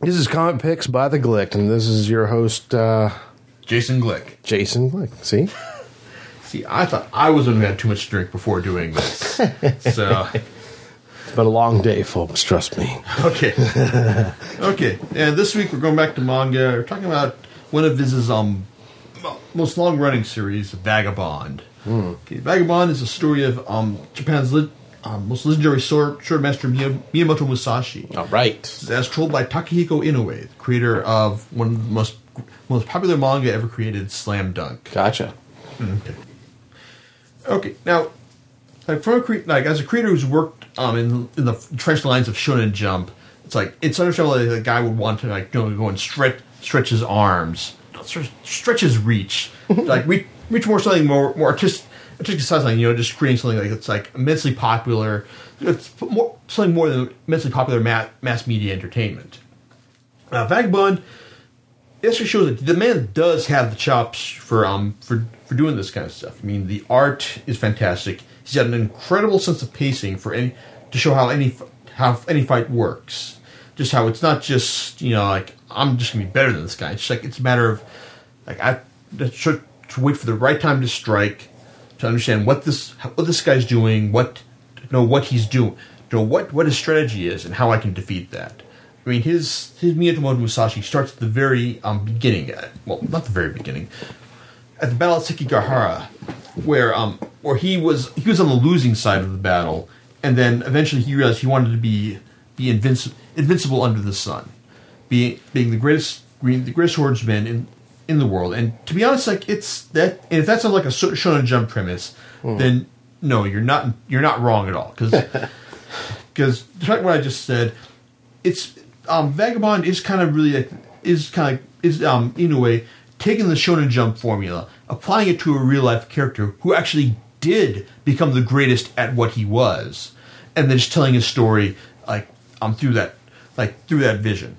This is Comic Picks by the Glick, and this is your host, uh, Jason Glick. Jason Glick. See? See, I thought I was going to have too much to drink before doing this. so, It's been a long day, folks, trust me. okay. okay. And this week we're going back to manga. We're talking about one of his um, most long running series, Vagabond. Okay, Vagabond is a story of um, Japan's lit, um, most legendary sword, sword master Miya- Miyamoto Musashi. All right. as told by Takehiko Inoue, the creator of one of the most most popular manga ever created, Slam Dunk. Gotcha. Okay. Okay. Now, like from a cre- like as a creator who's worked um in in the trench lines of Shonen Jump, it's like it's understandable that the guy would want to like you know, go and stretch stretch his arms, stretch, stretch his reach, like reach, reach more something more more artistic. Artistic size, like you know, just creating something like it's like immensely popular. It's more something more than immensely popular mass, mass media entertainment. Vagabond it actually shows that the man does have the chops for um for for doing this kind of stuff. I mean, the art is fantastic. He's got an incredible sense of pacing for any to show how any how any fight works. Just how it's not just you know like I'm just gonna be better than this guy. It's just like it's a matter of like I to wait for the right time to strike, to understand what this what this guy's doing, what know what he's doing, know what what his strategy is, and how I can defeat that. I mean, his his Miyamoto Musashi starts at the very um, beginning. uh, Well, not the very beginning. At the Battle of Sekigahara, where um where he was he was on the losing side of the battle, and then eventually he realized he wanted to be be invinci- invincible under the sun, being being the greatest the greatest swordsman in in the world. And to be honest, like it's that. And if that sounds like a Sho- Shonen Jump premise, then no, you're not you're not wrong at all because because despite what I just said, it's um, Vagabond is kind of really like, is kind of is um, in a way taking the Shonen Jump formula, applying it to a real life character who actually did become the greatest at what he was, and then just telling his story like um through that like through that vision,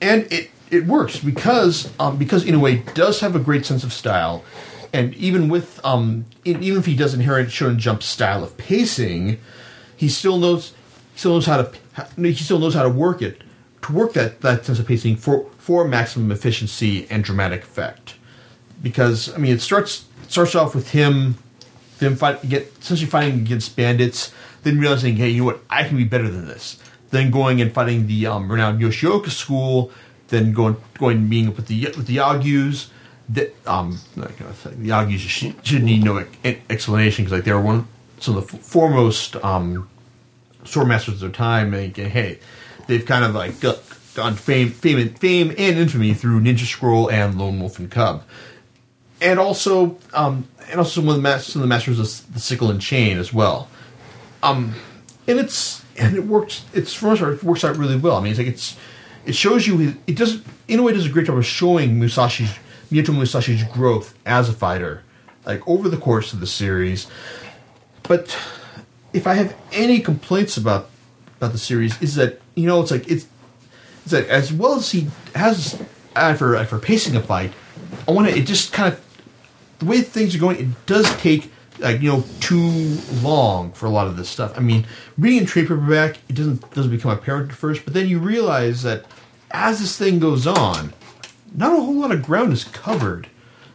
and it it works because um because in a way does have a great sense of style. And even with um, e- even if he doesn't inherit Shonen Jump style of pacing, he still knows he still knows how to he still knows how to work it to work that that sense of pacing for for maximum efficiency and dramatic effect. Because I mean, it starts it starts off with him them fight get essentially fighting against bandits, then realizing, hey, you know what, I can be better than this. Then going and fighting the um, renowned Yoshioka school, then going going and meeting up with the with the Yagyus. That um, the Yagyus should, need no explanation because like they were one some of the foremost um, sword masters of their time, and hey, they've kind of like got, fame, fame, and fame and infamy through Ninja Scroll and Lone Wolf and Cub, and also, um, and also one of the, mas- some of the masters of the Sickle and Chain as well. Um, and it's and it works. It's it works out really well. I mean, it's like it's it shows you his, it does in a way does a great job of showing Musashi's Miyamoto Musashi's growth as a fighter, like over the course of the series. But if I have any complaints about about the series, is that you know it's like it's it's as well as he has for for pacing a fight, I want to it just kind of the way things are going. It does take like you know too long for a lot of this stuff. I mean, reading in trade paperback, it doesn't doesn't become apparent at first, but then you realize that as this thing goes on, not a whole lot of ground is covered.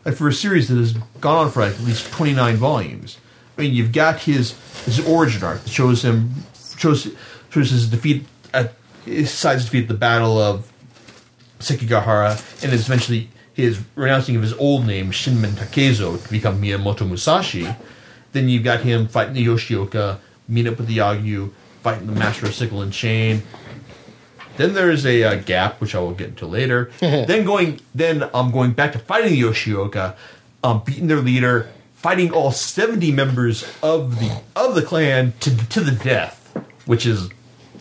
Like for a series that has gone on for like at least twenty nine volumes. I mean, you've got his his origin arc that shows him shows shows his defeat at his side's defeat at the Battle of Sekigahara, and is eventually his renouncing of his old name Shinmen Takezo to become Miyamoto Musashi. Then you've got him fighting the Yoshioka, meet up with the Yagyu, fighting the Master of Sickle and Chain. Then there is a uh, gap, which I will get into later. then going, then I'm going back to fighting the Yoshioka, um, beating their leader, fighting all 70 members of the of the clan to to the death, which is,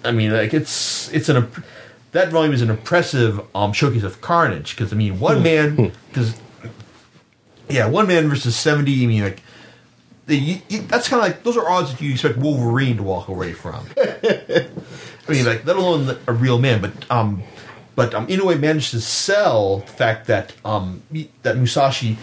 I mean, like it's it's an that volume is an impressive um, showcase of carnage because I mean one man because yeah one man versus 70. I mean like. The, you, you, that's kind of like those are odds that you expect Wolverine to walk away from. I mean, like let alone a real man, but um, but um, Inoue managed to sell the fact that um that Musashi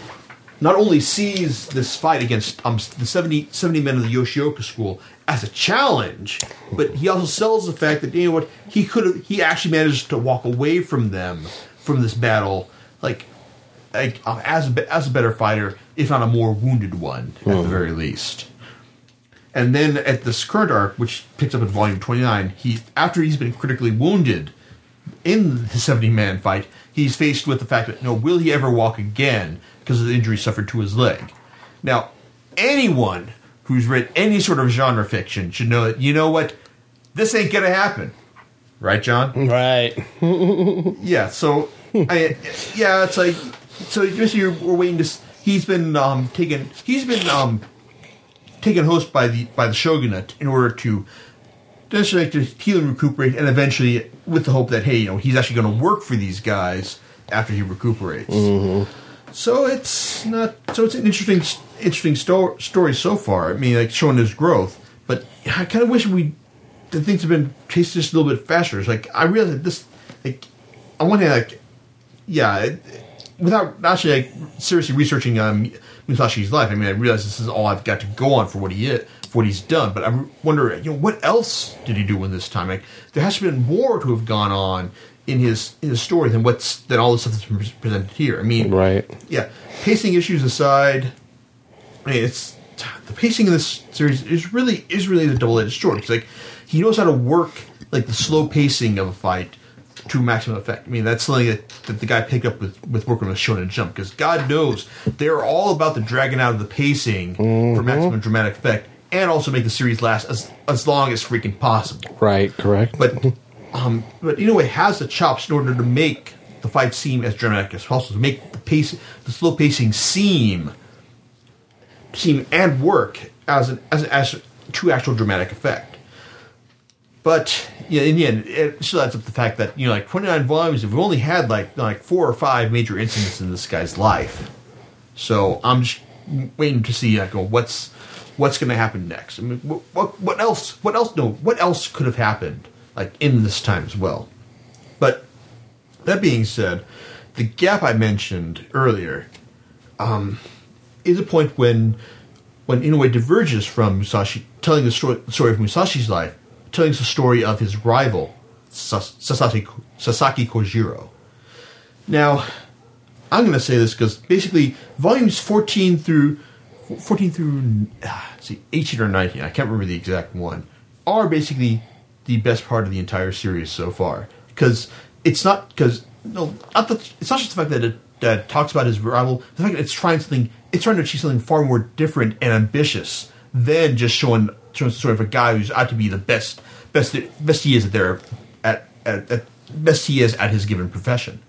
not only sees this fight against um, the 70, 70 men of the Yoshioka school as a challenge, but he also sells the fact that you know what he could have he actually managed to walk away from them from this battle like like uh, as a, as a better fighter, if not a more wounded one at the very least. And then at this current arc, which picks up at volume twenty nine, he after he's been critically wounded in the seventy man fight, he's faced with the fact that you no, will he ever walk again because of the injury suffered to his leg? Now, anyone who's read any sort of genre fiction should know that you know what, this ain't gonna happen, right, John? Right. Yeah, so I, yeah, it's like so. Basically, we're waiting to. He's been um, taken. He's been um, taken host by the by the shogunate in order to essentially to heal and recuperate, and eventually with the hope that hey, you know, he's actually going to work for these guys after he recuperates. So it's not. So it's an interesting, interesting sto- story so far. I mean, like showing his growth, but I kind of wish we the things have been chased just a little bit faster. It's like I realize that this, like, on one hand, like, yeah, it, without actually like seriously researching um, Musashi's life, I mean, I realize this is all I've got to go on for what he is, for what he's done. But I wonder, you know, what else did he do in this time? Like, there has to have been more to have gone on in his in his story than what's than all the stuff that's presented here. I mean, Right. yeah, pacing issues aside, I mean, it's the pacing in this series is really is really the double edged sword. It's like he knows how to work like the slow pacing of a fight to maximum effect. I mean, that's something that, that the guy picked up with with working with Shonen Jump because God knows they're all about the dragging out of the pacing for mm-hmm. maximum dramatic effect and also make the series last as as long as freaking possible Right. Correct. but um, but in a has the chops in order to make the fight seem as dramatic as possible to make the pace the slow pacing seem seem and work as an as, as to actual dramatic effect but yeah, in the end, it still adds up the fact that you know, like twenty nine volumes. If we only had like like four or five major incidents in this guy's life, so I'm just waiting to see oh, what's what's going to happen next. I mean, what what else? What else? No, what else could have happened like in this time as well? But that being said, the gap I mentioned earlier um, is a point when when Inoue diverges from Musashi, telling the story, story of Musashi's life, telling the story of his rival, Sasaki, Sasaki Kojiro. Now, I'm going to say this because basically volumes 14 through 14 through let's see 18 or 19, I can't remember the exact one, are basically the best part of the entire series so far because it's not because no, not that it's not just the fact that it talks about his rival. The fact that it's trying something, it's trying to achieve something far more different and ambitious than just showing, showing sort of a guy who's out to be the best, best, best he is at their at, at, at best he is at his given profession.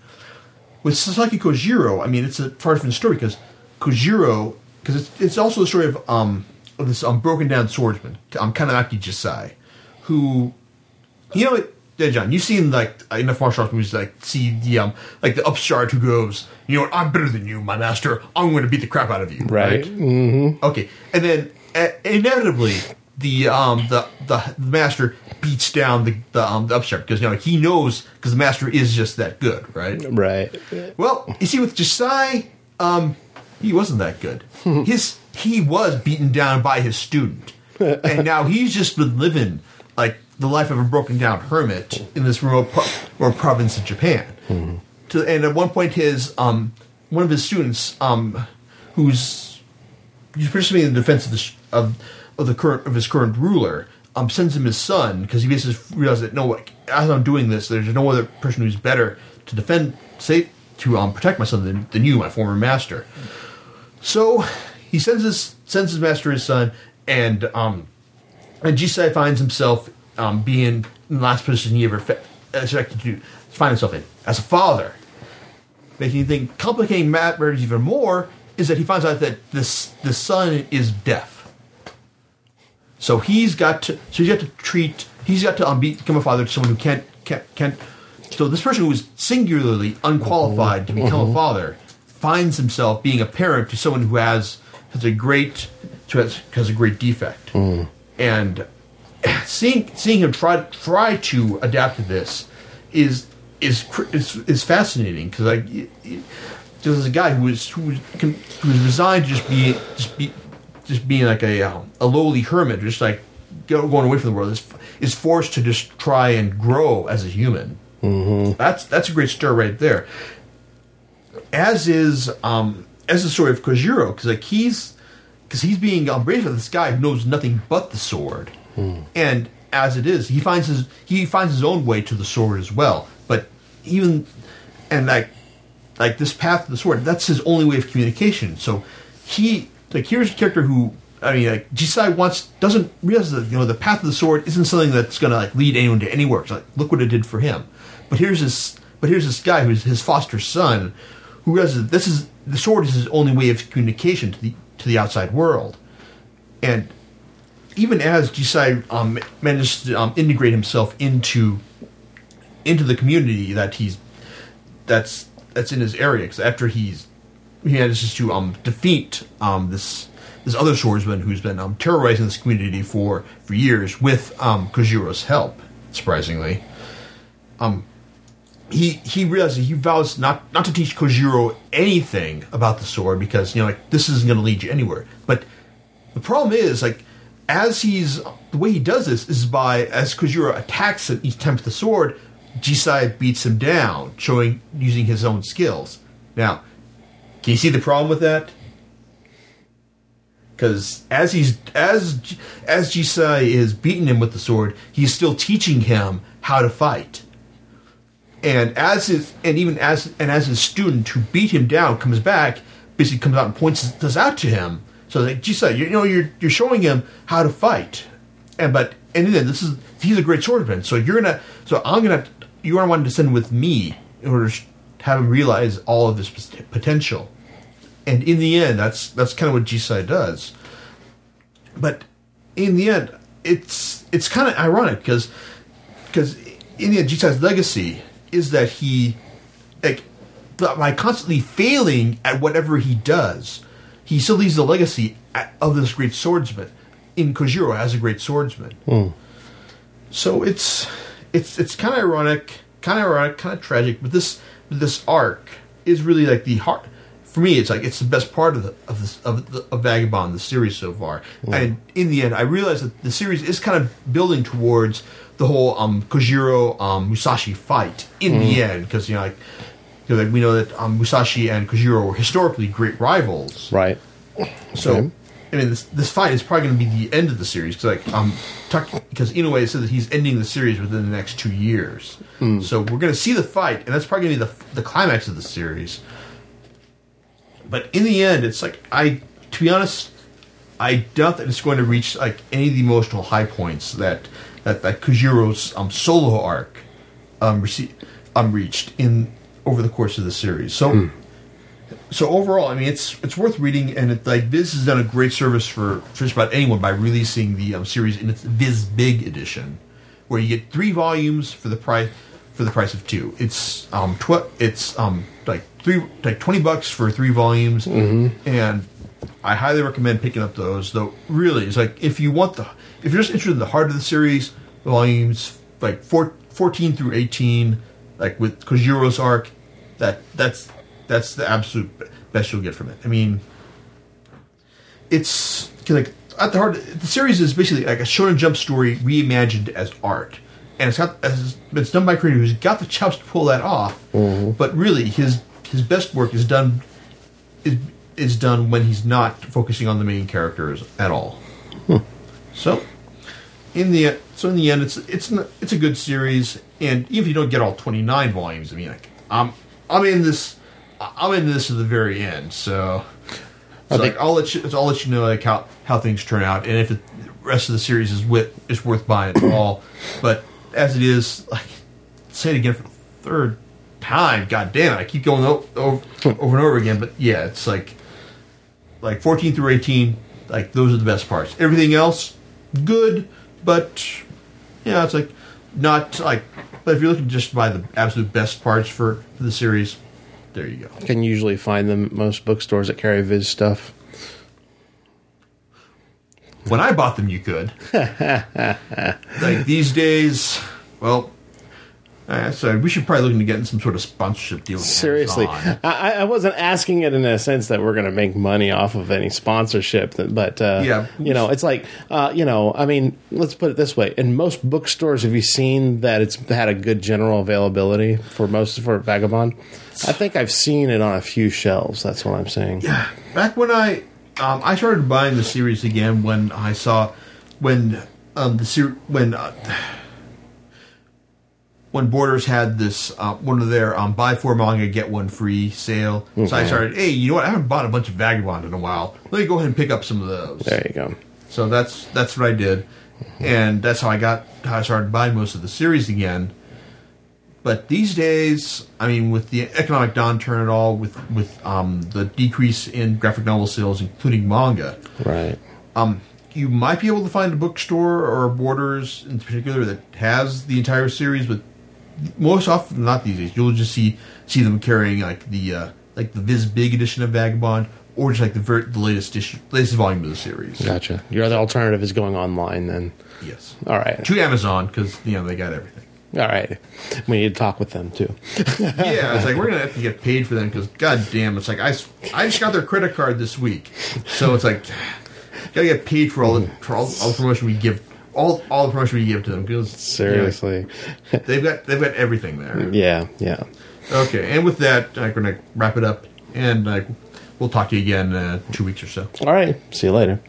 With Sasaki Kojiro, I mean, it's a far different story because Kojiro, because it's, it's also the story of um of this um broken down swordsman, um Kanemaki Jisai, who you know, yeah, John, you've seen like enough martial arts movies, like see the um, like the upstart who goes, you know what, I'm better than you, my master. I'm going to beat the crap out of you. Right. Mm-hmm. Okay, and then uh, inevitably the um the, the master beats down the the um the upstart because you know he knows because the master is just that good, right? right. Well, you see, with Jisai, um, he wasn't that good. His he was beaten down by his student, and now he's just been living like the life of a broken down hermit in this remote, pro- remote province of Japan. To, and at one point, his um, one of his students, um, who's participating in the defense of the of, of the current of his current ruler, um, sends him his son because he basically realizes that no, what as I'm doing this, there's no other person who's better to defend, say, to um, protect my son than, than you, my former master. So he sends his sends his master his son, and um, and Jisai finds himself um, being in the last position he ever fe- expected to find himself in as a father. Making thing complicating matters even more is that he finds out that this the son is deaf. So he's got to so he's got to treat he's got to um, be, become a father to someone who can't can't can't. So this person who is singularly unqualified to become a father finds himself being a parent to someone who has has a great who has, has a great defect, and seeing seeing him try try to adapt to this is is is, is fascinating because like Just as a guy who was who was resigned to just be just be just being like a um, a lowly hermit, just like going away from the world, is is forced to just try and grow as a human. Mm-hmm. That's that's a great story right there. As is um, as the story of Kojiro, because like he's because he's being embraced by this guy who knows nothing but the sword, and as it is, he finds his he finds his own way to the sword as well. But even and like like this path to the sword, that's his only way of communication. So he like here's a character who I mean like Jisai wants doesn't realize that you know the path of the sword isn't something that's gonna like lead anyone to anywhere. It's like look what it did for him. But here's this but here's this guy who's his foster son who realizes this is the sword is his only way of communication to the to the outside world. And even as Jisai um, manages to um, integrate himself into into the community that he's that's that's in his area, because after he's he manages to um, defeat um, this this other swordsman who's been um, terrorizing this community for for years with um, Kojiro's help, surprisingly. Um, he he realizes he vows not not to teach Kojiro anything about the sword because you know like this isn't going to lead you anywhere. But the problem is like as he's the way he does this is by as Kojiro attacks him time with the sword, Jisai beats him down, showing using his own skills. Now, can you see the problem with that? Because as he's as as Jisai is beating him with the sword, he's still teaching him how to fight. And as his and even as and as his student who beat him down comes back, basically comes out and points this out to him. So like Jisai, you know, you're you're showing him how to fight, and but and then this is he's a great swordsman. So you're gonna so I'm gonna you're gonna want to descend with me in order to have him realize all of pot- potential. And in the end, that's that's kind of what Jisai does. But in the end, it's it's kind of ironic because because in the end, Jisai's legacy is that he like by constantly failing at whatever he does, he still leaves the legacy of this great swordsman in Kojiro as a great swordsman. So it's it's it's kind of ironic, kind of ironic, kind of tragic. But this this arc is really like the heart. For me, it's like it's the best part of the of this of, the, of Vagabond, the series so far. And in the end, I realized that the series is kind of building towards the whole um, Kojiro um, Musashi fight in the end, because you know like. 'Cause, like we know that um, Musashi and Kojiro were historically great rivals. Right. So, Okay. I mean, this this fight is probably going to be the end of the series because, like, um, Tak- because Inoue said that he's ending the series within the next two years. So we're going to see the fight, and that's probably going to be the the climax of the series. But in the end, it's like I, to be honest, I doubt that it's going to reach like any of the emotional high points that that that Kojiro's um, solo arc um, rece- um reached in over the course of the series. So so overall, I mean, it's it's worth reading, and it, like Viz has done a great service for, just about anyone by releasing the um, series in its Viz Big edition, where you get three volumes for the price for the price of two. It's um tw- it's um like three like twenty bucks for three volumes, and I highly recommend picking up those. Though really, it's like if you want the if you're just interested in the heart of the series, volumes like four, 14 through eighteen, like with Kojiro's arc, that that's that's the absolute best you'll get from it. I mean, it's like at the heart, the series is basically like a Shonen Jump story reimagined as art, and it's got as, it's done by a creator who's got the chops to pull that off. Mm-hmm. But really, his his best work is done is is done when he's not focusing on the main characters at all. Hmm. So, in the so in the end, it's it's n- it's a good series, and even if you don't get all twenty nine volumes, I mean, like I'm I'm in this I'm in this to the very end. So, so like I'll let you I'll let you know like how how things turn out, and if the rest of the series is wit is worth buying at all. But as it is, like say it again for the third time. God damn it! I keep going o- over, over and over again. But yeah, it's like like 14 through 18 like those are the best parts everything else good but yeah it's like not like but if you're looking to just by the absolute best parts for, for the series there you go Can usually find them at most bookstores that carry Viz stuff. when i bought them you could like these days well Uh, so we should probably look into getting some sort of sponsorship deal. Seriously, I, I wasn't asking it in a sense that we're going to make money off of any sponsorship, but uh, Yeah. you know, it's like uh, you know, I mean, let's put it this way: in most bookstores, have you seen that it's had a good general availability for most for Vagabond? I think I've seen it on a few shelves. That's what I'm saying. Yeah, back when I um, I started buying the series again when I saw when um, the ser- when uh, when Borders had this uh, one of their um, buy four manga get one free sale. So I started, hey, you know what? I haven't bought a bunch of Vagabond in a while. Let me go ahead and pick up some of those. There you go. So that's that's what I did, and that's how I got how I started buying most of the series again. But these days, I mean, with the economic downturn and all, with with um, the decrease in graphic novel sales, including manga, Right. um, you might be able to find a bookstore or Borders in particular that has the entire series. But most often, than not these days, you'll just see see them carrying like the uh, like the Viz Big edition of Vagabond, or just like the ver- the latest issue, latest volume of the series. Gotcha. Your other alternative is going online then. Yes. All right. to Amazon because you know they got everything. All right. We need to talk with them too. Yeah, it's like we're gonna have to get paid for them because god damn, it's like I, I just got their credit card this week, so it's like gotta get paid for all the for all, all the promotion we give all all the promotion we give to them because Seriously. they've got they've got everything there. Yeah. Yeah. Okay, and with that, I'm gonna wrap it up, and uh, we'll talk to you again uh, two weeks or so. All right. See you later.